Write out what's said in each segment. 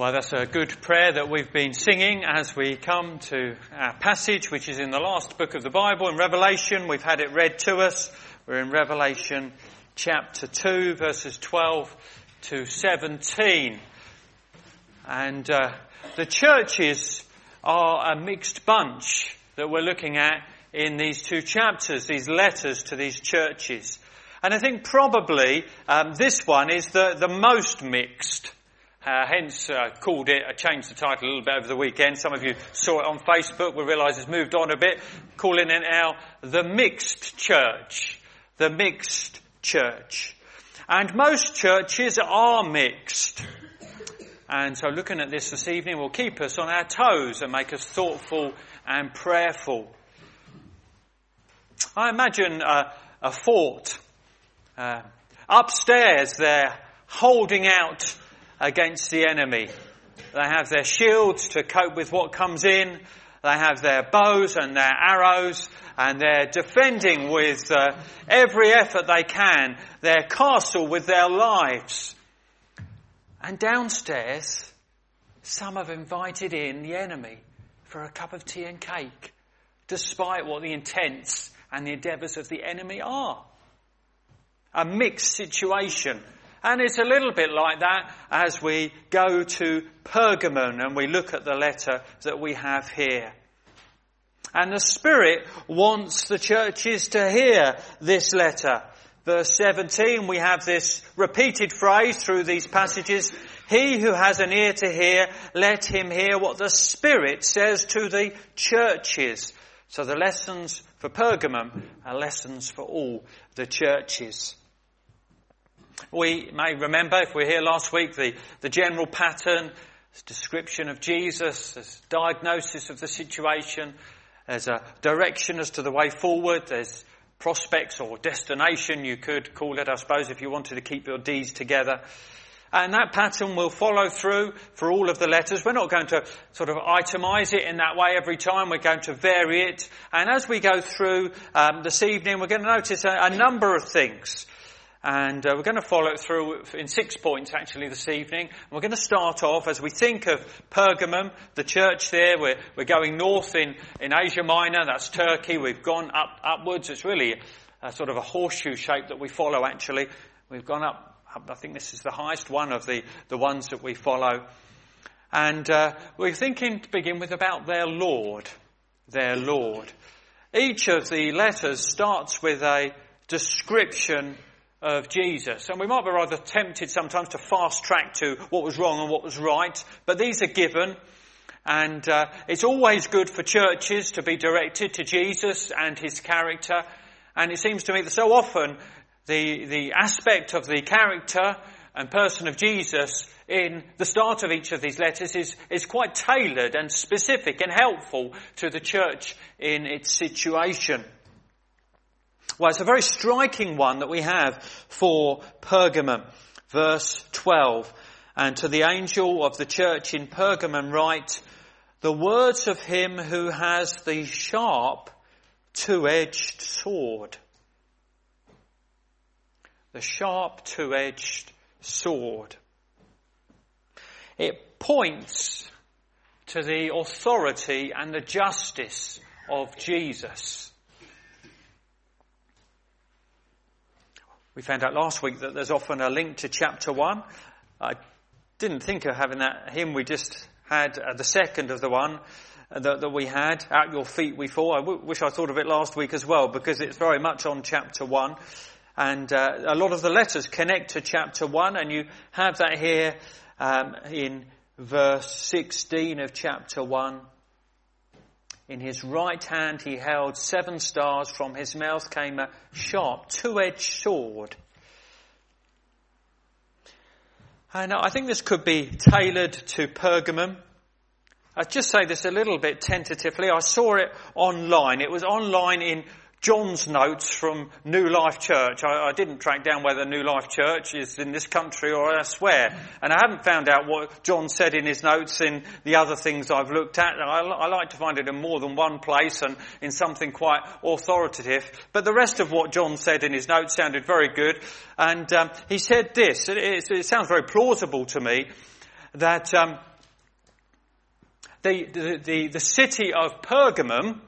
Well, that's a good prayer that we've been singing as we come to our passage, which is in the last book of the Bible, in Revelation. We've had it read to us. We're in Revelation chapter 2, verses 12 to 17. And uh, the churches are a mixed bunch that we're looking at in these two chapters, these letters to these churches. And I think probably um, this one is the, the most mixed. Uh, hence, uh, called it, I changed the title a little bit over the weekend. Some of you saw it on Facebook. We realise it's moved on a bit. Calling it now the mixed church. The mixed church. And most churches are mixed. And so looking at this this evening will keep us on our toes and make us thoughtful and prayerful. I imagine uh, a fort. Uh, upstairs they're holding out against the enemy. They have their shields to cope with what comes in. They have their bows and their arrows and they're defending with uh, every effort they can their castle with their lives. And downstairs, some have invited in the enemy for a cup of tea and cake, despite what the intents and the endeavours of the enemy are. A mixed situation and it's a little bit like that as we go to Pergamon and we look at the letter that we have here. And the Spirit wants the churches to hear this letter. Verse 17, we have this repeated phrase through these passages. He who has an ear to hear, let him hear what the Spirit says to the churches. So the lessons for Pergamum are lessons for all the churches. We may remember, if we are here last week, the, the general pattern, description of Jesus, diagnosis of the situation, there's a direction as to the way forward, there's prospects or destination, you could call it, I suppose, if you wanted to keep your deeds together. And that pattern will follow through for all of the letters. We're not going to sort of itemize it in that way every time. We're going to vary it. And as we go through um, this evening, we're going to notice a, a number of things and uh, we're going to follow it through in six points actually this evening. And we're going to start off as we think of Pergamum, the church there. We're, we're going north in, in Asia Minor, that's Turkey. We've gone up upwards. It's really a, sort of a horseshoe shape that we follow actually. We've gone up, up I think this is the highest one of the, the ones that we follow. And uh, we're thinking to begin with about their Lord. Their Lord. Each of the letters starts with a description of Jesus. And we might be rather tempted sometimes to fast track to what was wrong and what was right, but these are given. And uh, it's always good for churches to be directed to Jesus and his character. And it seems to me that so often the, the aspect of the character and person of Jesus in the start of each of these letters is, is quite tailored and specific and helpful to the church in its situation. Well, it's a very striking one that we have for Pergamum. Verse 12. And to the angel of the church in Pergamum write, the words of him who has the sharp two-edged sword. The sharp two-edged sword. It points to the authority and the justice of Jesus. We found out last week that there's often a link to chapter 1. I didn't think of having that hymn we just had, uh, the second of the one uh, that, that, we had, At Your Feet We Fall. I w- wish I thought of it last week as well because it's very much on chapter 1. And uh, a lot of the letters connect to chapter 1 and you have that here um, in verse 16 of chapter 1. In his right hand he held seven stars. From his mouth came a sharp, two-edged sword. Uh, and I think this could be tailored to Pergamum. I'll just say this a little bit tentatively. I saw it online. It was online in John's notes from New Life Church. I, I, didn't track down whether New Life Church is in this country or elsewhere. And I haven't found out what John said in his notes in the other things I've looked at. I, I like to find it in more than one place and in something quite authoritative. But the rest of what John said in his notes sounded very good. And um, he said this. It, it, it, sounds very plausible to me that um, The, the, the, the city of Pergamum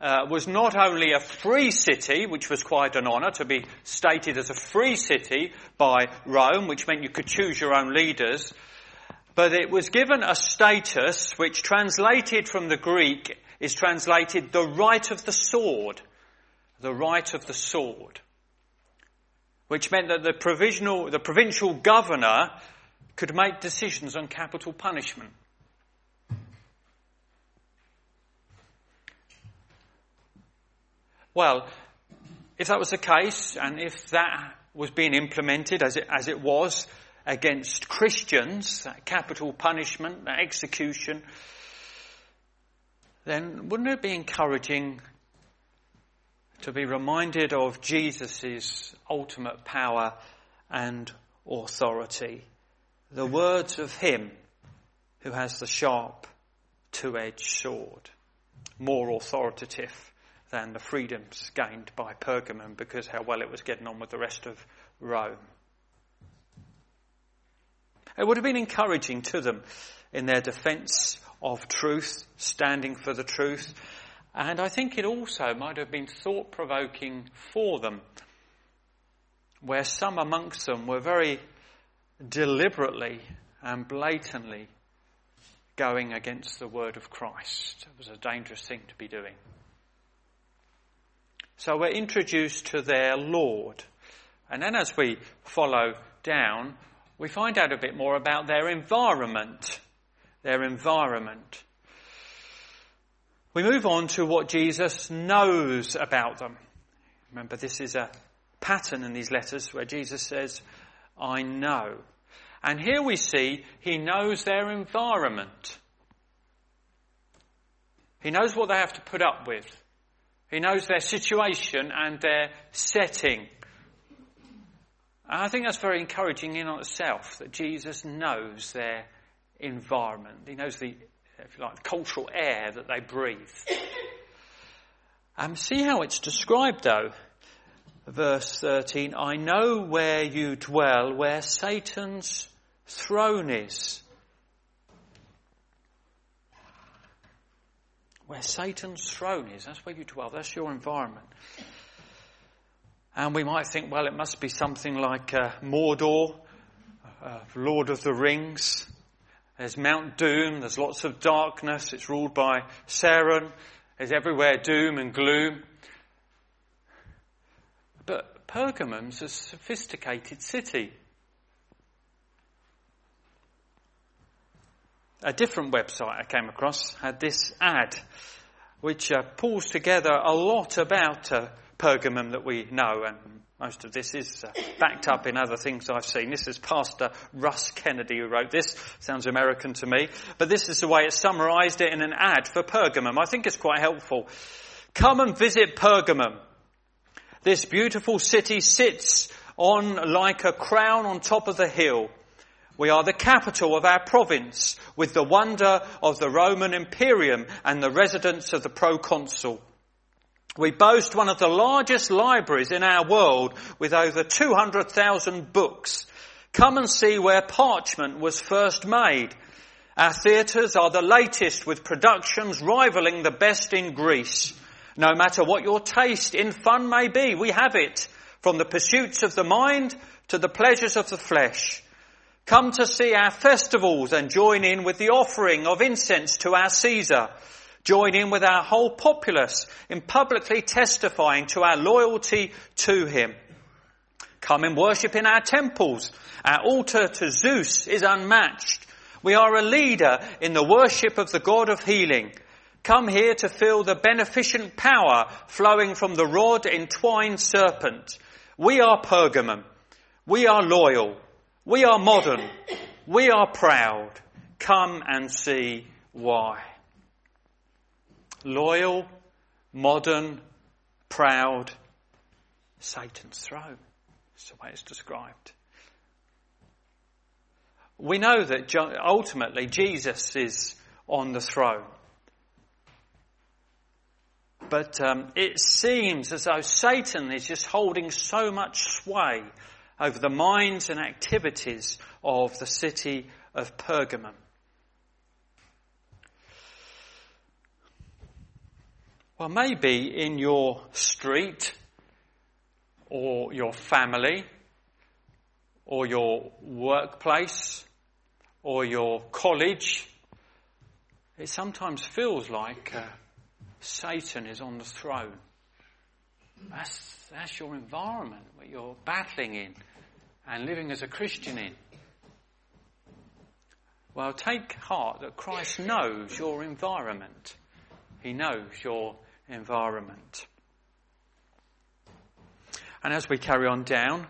uh, was not only a free city, which was quite an honour to be stated as a free city by Rome, which meant you could choose your own leaders, but it was given a status which translated from the Greek is translated the right of the sword. The right of the sword. Which meant that the provisional, the provincial governor could make decisions on capital punishment. Well, if that was the case, and if that was being implemented as it, as it was against Christians, that capital punishment, that execution, then wouldn't it be encouraging to be reminded of Jesus' ultimate power and authority? The words of Him who has the sharp two-edged sword, more authoritative than the freedoms gained by Pergamum because how well it was getting on with the rest of Rome. It would have been encouraging to them in their defense of truth, standing for the truth, and I think it also might have been thought provoking for them, where some amongst them were very deliberately and blatantly going against the word of Christ. It was a dangerous thing to be doing. So we're introduced to their Lord. And then as we follow down, we find out a bit more about their environment. Their environment. We move on to what Jesus knows about them. Remember, this is a pattern in these letters where Jesus says, I know. And here we see he knows their environment. He knows what they have to put up with. He knows their situation and their setting. And I think that's very encouraging in itself that Jesus knows their environment. He knows the, if you like, cultural air that they breathe. Um, see how it's described though. Verse 13, I know where you dwell, where Satan's throne is. Where Satan's throne is. That's where you dwell. That's your environment. And we might think, well, it must be something like uh, Mordor, uh, Lord of the Rings. There's Mount Doom. There's lots of darkness. It's ruled by Sauron. There's everywhere doom and gloom. But Pergamum's a sophisticated city. A different website I came across had this ad, which uh, pulls together a lot about uh, Pergamum that we know, and most of this is uh, backed up in other things I've seen. This is Pastor Russ Kennedy who wrote this. Sounds American to me. But this is the way it summarized it in an ad for Pergamum. I think it's quite helpful. Come and visit Pergamum. This beautiful city sits on like a crown on top of the hill. We are the capital of our province with the wonder of the Roman Imperium and the residence of the proconsul. We boast one of the largest libraries in our world with over 200,000 books. Come and see where parchment was first made. Our theatres are the latest with productions rivaling the best in Greece. No matter what your taste in fun may be, we have it. From the pursuits of the mind to the pleasures of the flesh. Come to see our festivals and join in with the offering of incense to our Caesar. Join in with our whole populace in publicly testifying to our loyalty to him. Come and worship in our temples. Our altar to Zeus is unmatched. We are a leader in the worship of the God of healing. Come here to feel the beneficent power flowing from the rod entwined serpent. We are Pergamum. We are loyal. We are modern. We are proud. Come and see why. Loyal, modern, proud, Satan's throne. That's the way it's described. We know that ultimately Jesus is on the throne. But um, it seems as though Satan is just holding so much sway over the minds and activities of the city of Pergamum. Well, maybe in your street or your family or your workplace or your college, it sometimes feels like uh, Satan is on the throne. That's, that's your environment, what you're battling in and living as a Christian in. Well, take heart that Christ knows your environment. He knows your environment. And as we carry on down,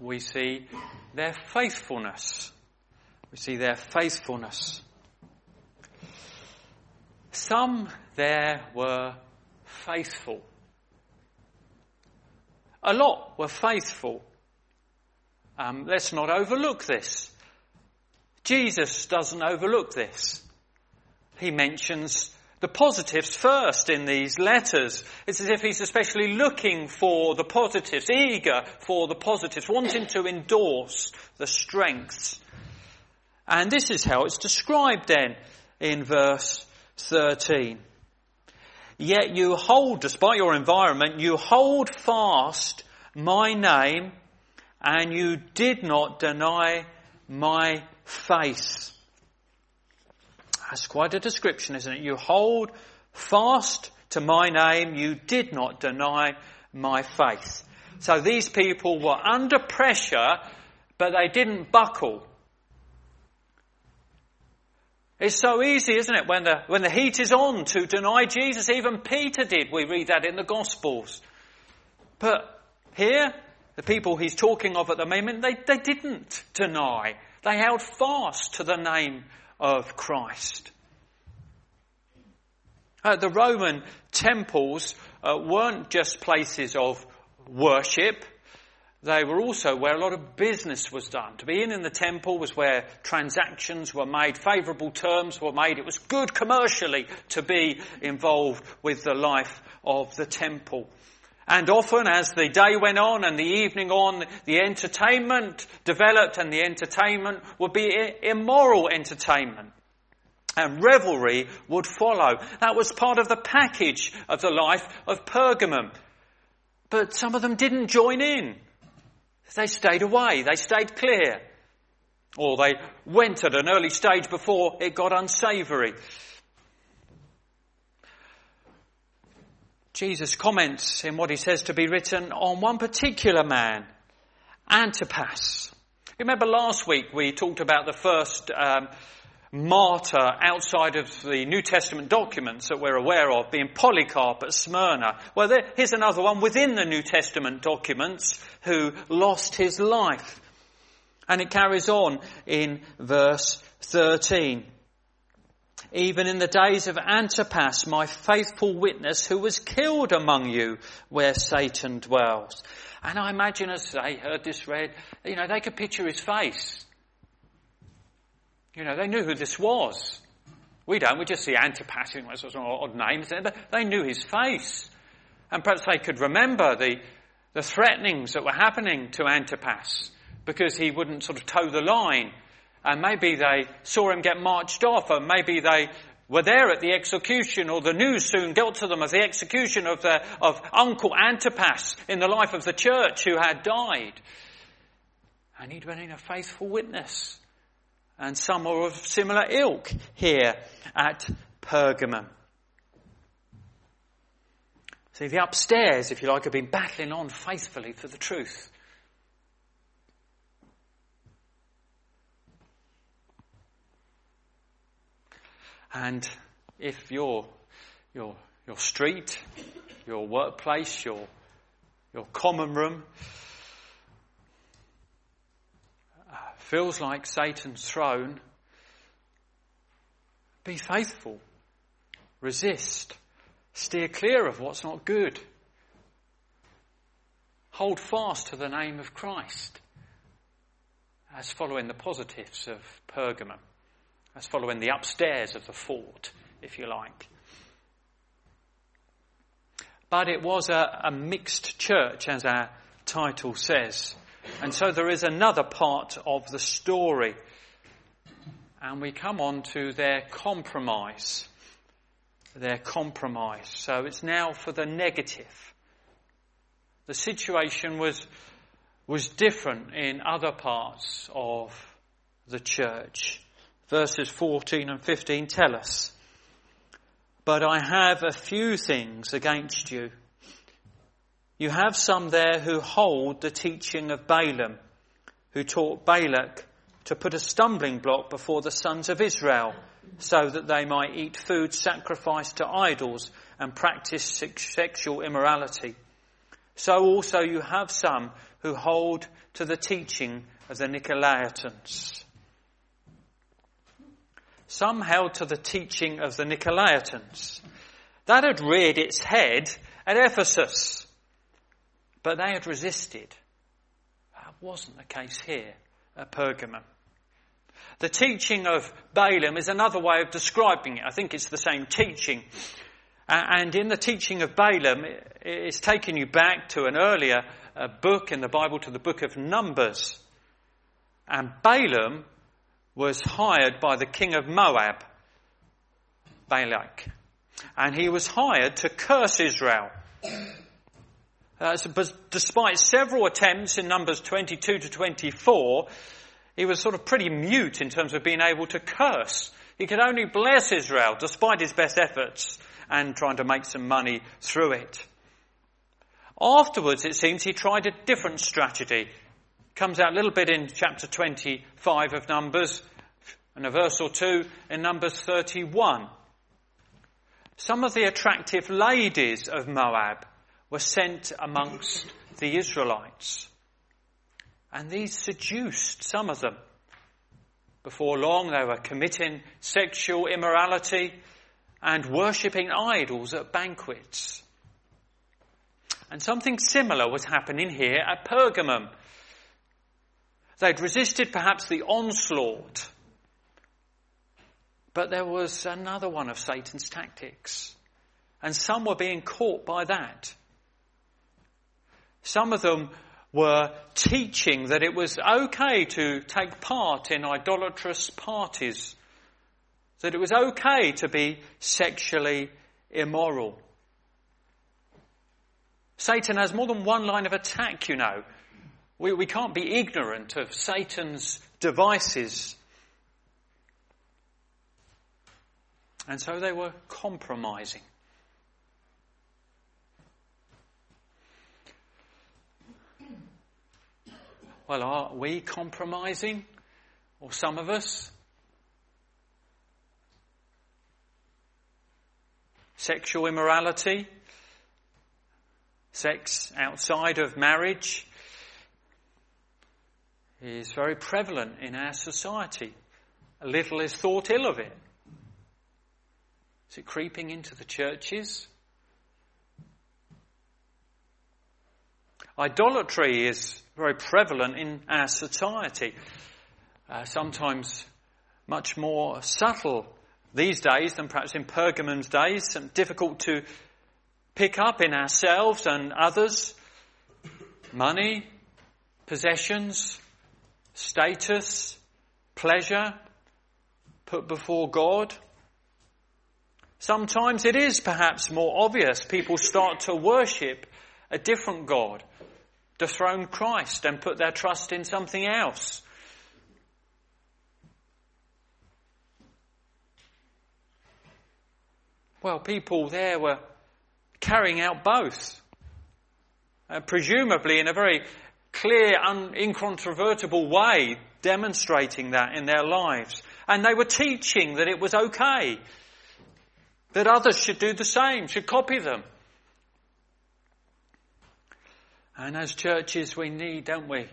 we see their faithfulness. We see their faithfulness. Some there were faithful. A lot were faithful. Um, let's not overlook this. Jesus doesn't overlook this. He mentions the positives first in these letters. It's as if he's especially looking for the positives, eager for the positives, wanting to endorse the strengths. And this is how it's described then in verse 13. Yet you hold, despite your environment, you hold fast my name and you did not deny my face. That's quite a description, isn't it? You hold fast to my name. You did not deny my faith. So these people were under pressure, but they didn't buckle. It's so easy, isn't it, when the, when the heat is on to deny Jesus. Even Peter did. We read that in the Gospels. But here, the people he's talking of at the moment, they, they didn't deny. They held fast to the name of Christ. Uh, the Roman temples uh, weren't just places of worship. They were also where a lot of business was done. To be in in the temple was where transactions were made, favourable terms were made. It was good commercially to be involved with the life of the temple. And often as the day went on and the evening on, the entertainment developed and the entertainment would be immoral entertainment. And revelry would follow. That was part of the package of the life of Pergamum. But some of them didn't join in. They stayed away. They stayed clear. Or they went at an early stage before it got unsavoury. Jesus comments in what he says to be written on one particular man, Antipas. Remember last week we talked about the first um, martyr outside of the New Testament documents that we're aware of, being Polycarp at Smyrna. Well, there, here's another one within the New Testament documents who lost his life. And it carries on in verse 13 even in the days of Antipas, my faithful witness, who was killed among you where Satan dwells. And I imagine as they heard this read, you know, they could picture his face. You know, they knew who this was. We don't, we just see Antipas, it was an odd name. They knew his face. And perhaps they could remember the, the threatenings that were happening to Antipas because he wouldn't sort of toe the line and maybe they saw him get marched off, or maybe they were there at the execution, or the news soon got to them of the execution of, the, of Uncle Antipas in the life of the church who had died. And he'd been a faithful witness. And some are of similar ilk here at Pergamum. See, the upstairs, if you like, have been battling on faithfully for the truth. And if your, your, your street, your workplace, your, your common room uh, feels like Satan's throne, be faithful. Resist. Steer clear of what's not good. Hold fast to the name of Christ as following the positives of Pergamum. That's following the upstairs of the fort, if you like. But it was a, a mixed church, as our title says. And so there is another part of the story. And we come on to their compromise. their compromise. So it's now for the negative. The situation was, was different in other parts of the church. Verses 14 and 15 tell us, But I have a few things against you. You have some there who hold the teaching of Balaam, who taught Balak to put a stumbling block before the sons of Israel so that they might eat food sacrificed to idols and practice sexual immorality. So also you have some who hold to the teaching of the Nicolaitans. Some held to the teaching of the Nicolaitans. That had reared its head at Ephesus, but they had resisted. That wasn't the case here at Pergamum. The teaching of Balaam is another way of describing it. I think it's the same teaching. And in the teaching of Balaam, it's taking you back to an earlier uh, book in the Bible, to the book of Numbers. And Balaam was hired by the king of Moab, Balak. And he was hired to curse Israel. Uh, despite several attempts in Numbers 22 to 24, he was sort of pretty mute in terms of being able to curse. He could only bless Israel despite his best efforts and trying to make some money through it. Afterwards, it seems he tried a different strategy. Comes out a little bit in chapter 25 of Numbers and a verse or two in Numbers 31. Some of the attractive ladies of Moab were sent amongst the Israelites. And these seduced some of them. Before long, they were committing sexual immorality and worshipping idols at banquets. And something similar was happening here at Pergamum. They'd resisted perhaps the onslaught, but there was another one of Satan's tactics. And some were being caught by that. Some of them were teaching that it was okay to take part in idolatrous parties, that it was okay to be sexually immoral. Satan has more than one line of attack, you know. We, we can't be ignorant of Satan's devices. And so they were compromising. Well, are we compromising? Or some of us? Sexual immorality? Sex outside of marriage? Is very prevalent in our society. A little is thought ill of it. Is it creeping into the churches? Idolatry is very prevalent in our society. Uh, sometimes much more subtle these days than perhaps in Pergamum's days, and difficult to pick up in ourselves and others. Money, possessions, status, pleasure put before God. Sometimes it is perhaps more obvious. People start to worship a different God dethrone Christ and put their trust in something else. Well, people there were carrying out both, uh, presumably in a very clear, un- incontrovertible way, demonstrating that in their lives. And they were teaching that it was okay, that others should do the same, should copy them. And as churches, we need, don't we,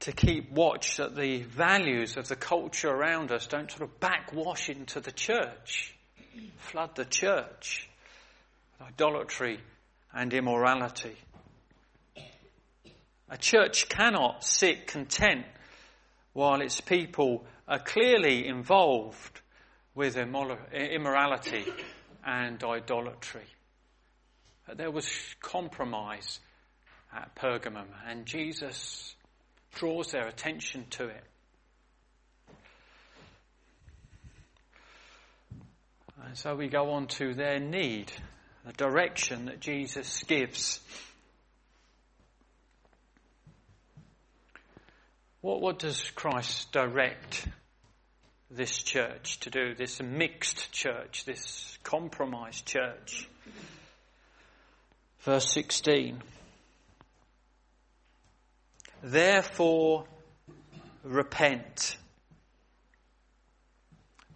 to keep watch that the values of the culture around us don't sort of backwash into the church, flood the church with idolatry and immorality. A church cannot sit content while its people are clearly involved with immorality and idolatry. There was compromise at Pergamum, and Jesus draws their attention to it. And so we go on to their need, the direction that Jesus gives. What, what does Christ direct this church to do, this mixed church, this compromised church? Verse 16. Therefore, repent.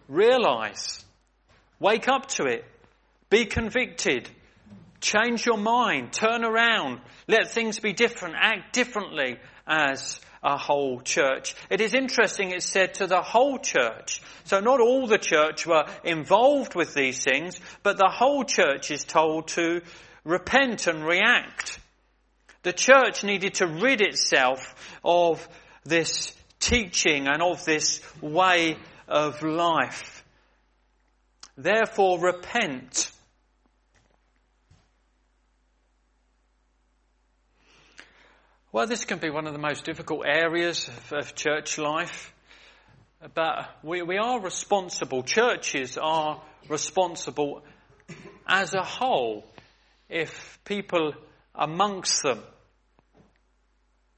Realize. Wake up to it. Be convicted. Change your mind. Turn around. Let things be different. Act differently as a whole church. It is interesting it's said to the whole church. So not all the church were involved with these things, but the whole church is told to repent and react. The church needed to rid itself of this teaching and of this way of life. Therefore, repent. Well, this can be one of the most difficult areas of, of church life. But we, we are responsible, churches are responsible as a whole if people amongst them,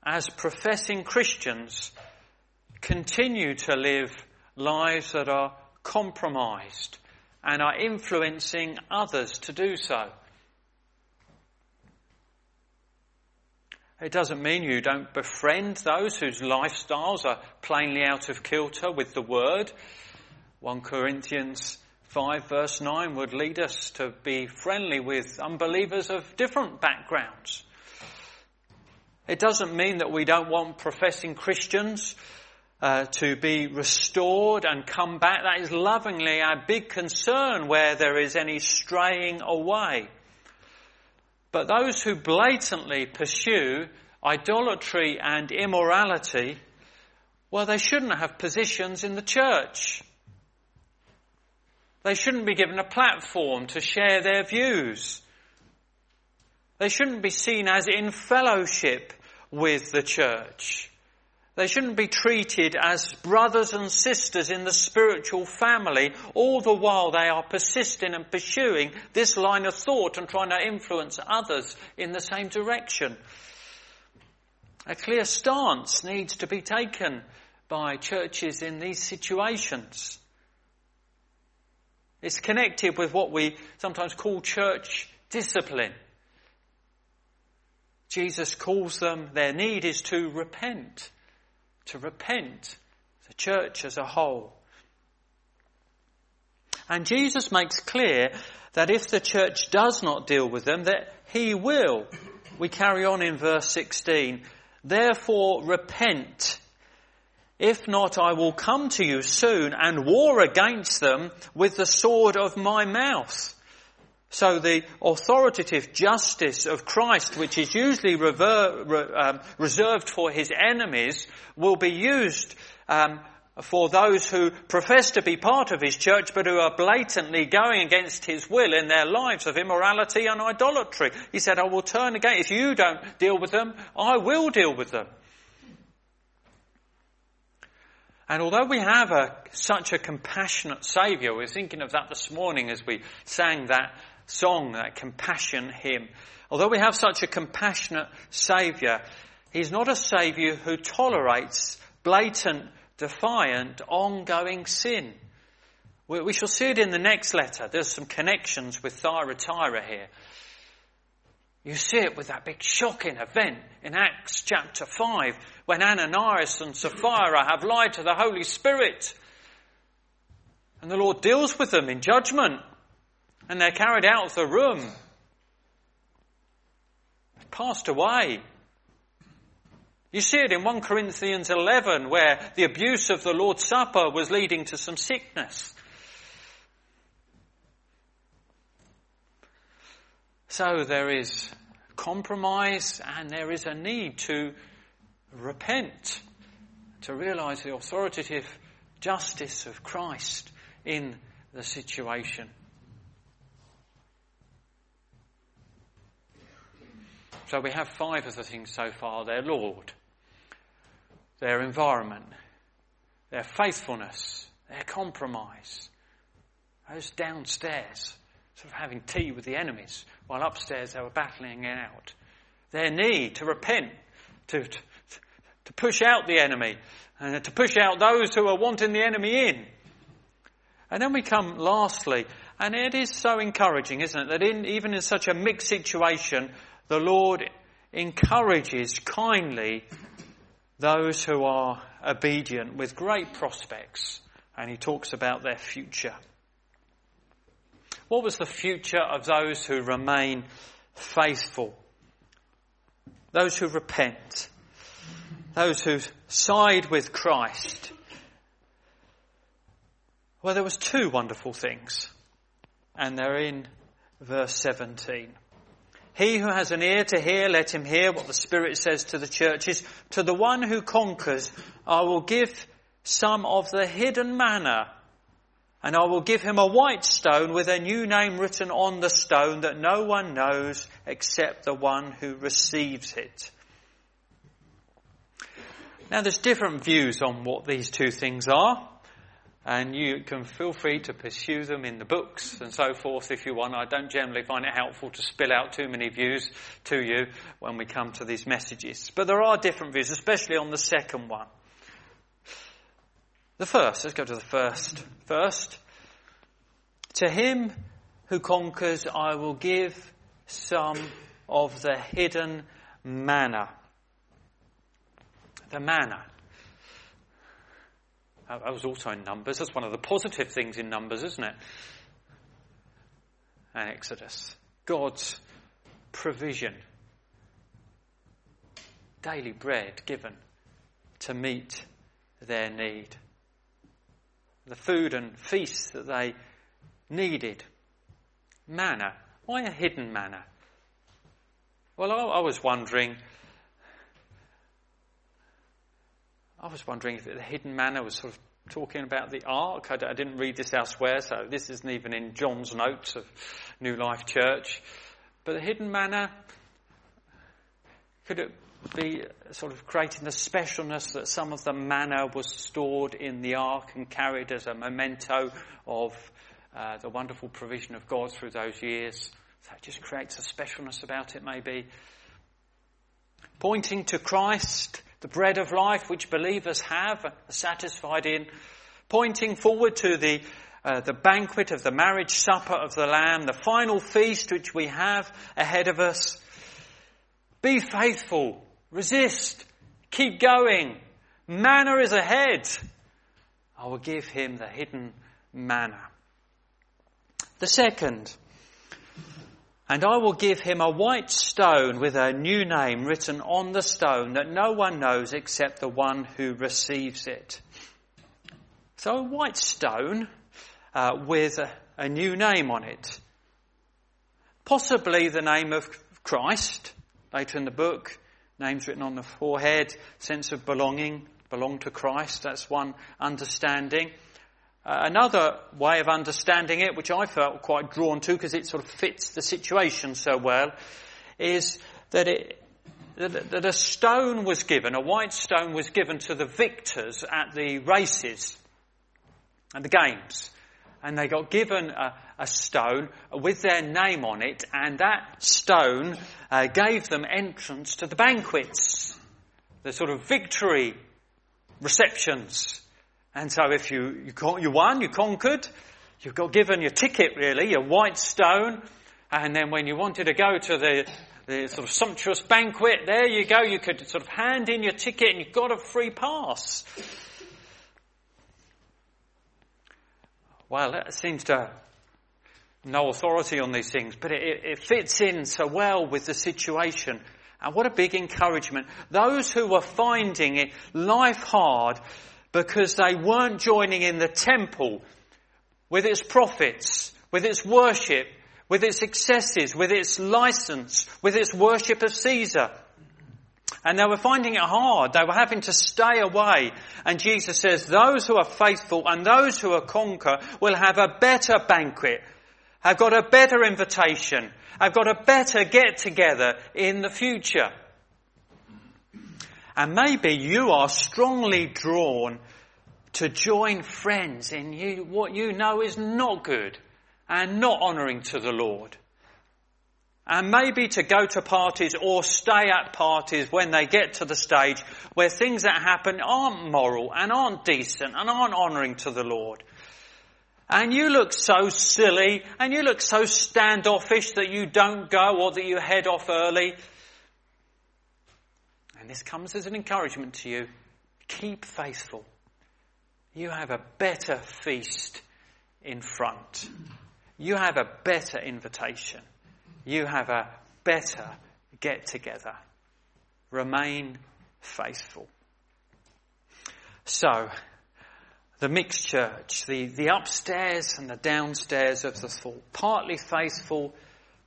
as professing Christians, continue to live lives that are compromised and are influencing others to do so. It doesn't mean you don't befriend those whose lifestyles are plainly out of kilter with the word. 1 Corinthians 5 verse 9 would lead us to be friendly with unbelievers of different backgrounds. It doesn't mean that we don't want professing Christians uh, to be restored and come back. That is lovingly our big concern where there is any straying away. But those who blatantly pursue idolatry and immorality, well, they shouldn't have positions in the church. They shouldn't be given a platform to share their views. They shouldn't be seen as in fellowship with the church. They shouldn't be treated as brothers and sisters in the spiritual family, all the while they are persisting and pursuing this line of thought and trying to influence others in the same direction. A clear stance needs to be taken by churches in these situations. It's connected with what we sometimes call church discipline. Jesus calls them, their need is to repent, to repent, the church as a whole. And Jesus makes clear that if the church does not deal with them, that he will. We carry on in verse 16. Therefore repent if not, I will come to you soon and war against them with the sword of my mouth. So the authoritative justice of Christ, which is usually rever- re- um, reserved for his enemies, will be used um, for those who profess to be part of his church but who are blatantly going against his will in their lives of immorality and idolatry. He said, I will turn again. If you don't deal with them, I will deal with them. And although we have a, such a compassionate Saviour, we are thinking of that this morning as we sang that song, that compassion hymn. Although we have such a compassionate Saviour, He's not a Saviour who tolerates blatant, defiant, ongoing sin. We, we shall see it in the next letter. There's some connections with Thyatira here. You see it with that big shocking event in Acts chapter 5 when Ananias and Sapphira have lied to the Holy Spirit. And the Lord deals with them in judgment and they're carried out of the room. Passed away. You see it in 1 Corinthians 11 where the abuse of the Lord's Supper was leading to some sickness. So there is compromise and there is a need to repent, to realize the authoritative justice of Christ in the situation. So we have five of the things so far. Their Lord, their environment, their faithfulness, their compromise, Those downstairs, sort of having tea with the enemies, while upstairs they were battling it out. Their need to repent, to, to, to push out the enemy, and to push out those who are wanting the enemy in. And then we come lastly, and it is so encouraging, isn't it, that in, even in such a mixed situation, the Lord encourages kindly those who are obedient with great prospects, and he talks about their future. What was the future of those who remain faithful? Those who repent? Those who side with Christ? Well, there was two wonderful things, and they're in verse 17. He who has an ear to hear, let him hear what the Spirit says to the churches. To the one who conquers, I will give some of the hidden manna, and I will give him a white stone with a new name written on the stone that no one knows except the one who receives it. Now there's different views on what these two things are and you can feel free to pursue them in the books and so forth if you want. I don't generally find it helpful to spill out too many views to you when we come to these messages. But there are different views, especially on the second one. The first, let's go to the first. First, to him who conquers, I will give some of the hidden manna. The manna. That was also in Numbers. That's one of the positive things in Numbers, isn't it? And Exodus. God's provision. Daily bread given to meet their need. The food and feast that they needed. Manna. Why a hidden manna? Well, I, I was wondering I was wondering if the hidden manna was sort of talking about the ark. I, I didn't read this elsewhere, so this isn't even in John's notes of New Life Church. But the hidden manna, could it be sort of creating the specialness that some of the manna was stored in the ark and carried as a memento of uh, the wonderful provision of God through those years? It just creates a specialness about it, maybe. Pointing to Christ the bread of life which believers have, are satisfied in, pointing forward to the, uh, the banquet of the marriage supper of the Lamb, the final feast which we have ahead of us. Be faithful, resist, keep going. Manna is ahead. I will give him the hidden manna. The second, and I will give him a white stone with a new name written on the stone that no one knows except the one who receives it. So a white stone uh, with a, a new name on it. Possibly the name of Christ. Later in the book, names written on the forehead, sense of belonging, belong to Christ. That's one understanding. Uh, another way of understanding it, which I felt quite drawn to because it sort of fits the situation so well, is that, it, that, a stone was given, a white stone was given to the victors at the races and the games. And they got given a, a stone with their name on it, and that stone uh, gave them entrance to the banquets, the sort of victory receptions and so if you, you, you won, you conquered, you got given your ticket really, your white stone, and then when you wanted to go to the, the sort of sumptuous banquet, there you go, you could sort of hand in your ticket and you got a free pass. Well, that seems to no authority on these things, but it, it fits in so well with the situation. And what a big encouragement. Those who were finding it life hard, because they weren't joining in the temple with its profits, with its worship, with its excesses, with its license, with its worship of Caesar. And they were finding it hard. They were having to stay away. And Jesus says, those who are faithful and those who are conquer will have a better banquet, have got a better invitation, have got a better get together in the future. And maybe you are strongly drawn to join friends in you, what you know is not good and not honouring to the Lord. And maybe to go to parties or stay at parties when they get to the stage where things that happen aren't moral and aren't decent and aren't honouring to the Lord. And you look so silly and you look so standoffish that you don't go or that you head off early. And this comes as an encouragement to you. Keep faithful. You have a better feast in front. You have a better invitation. You have a better get together. Remain faithful. So, the mixed church, the, the upstairs and the downstairs of the thought, partly faithful,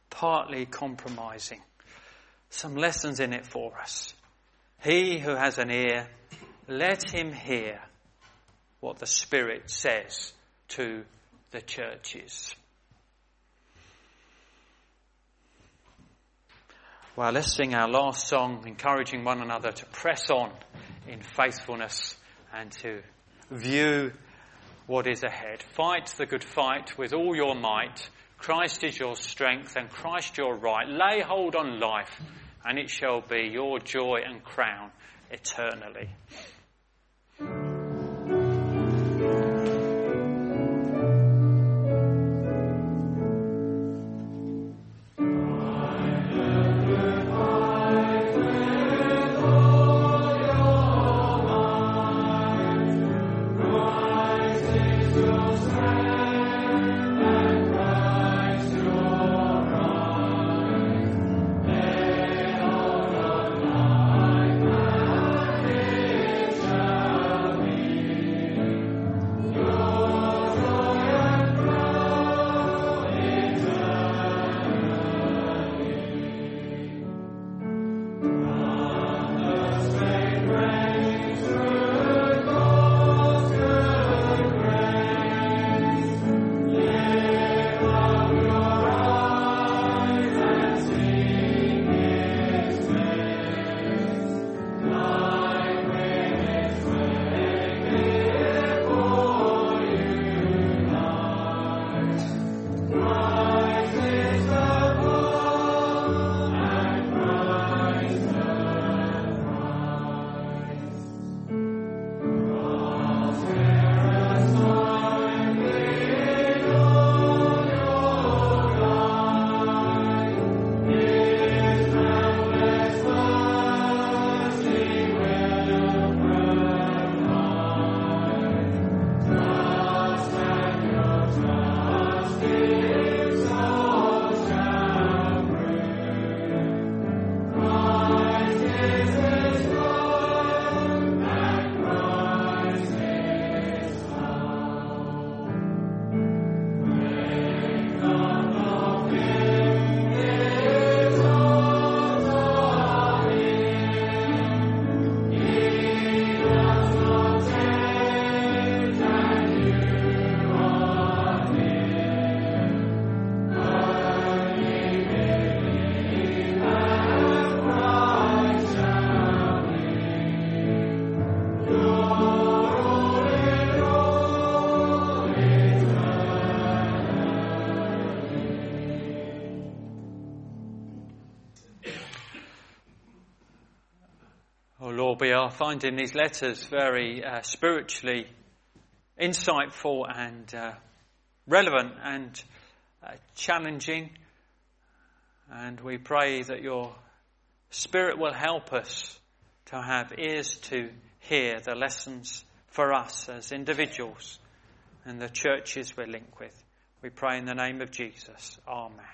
partly compromising. Some lessons in it for us. He who has an ear, let him hear what the Spirit says to the churches. Well, let's sing our last song, encouraging one another to press on in faithfulness and to view what is ahead. Fight the good fight with all your might. Christ is your strength and Christ your right. Lay hold on life and it shall be your joy and crown eternally. Are finding these letters very uh, spiritually insightful and uh, relevant and uh, challenging. And we pray that your Spirit will help us to have ears to hear the lessons for us as individuals and the churches we're linked with. We pray in the name of Jesus. Amen.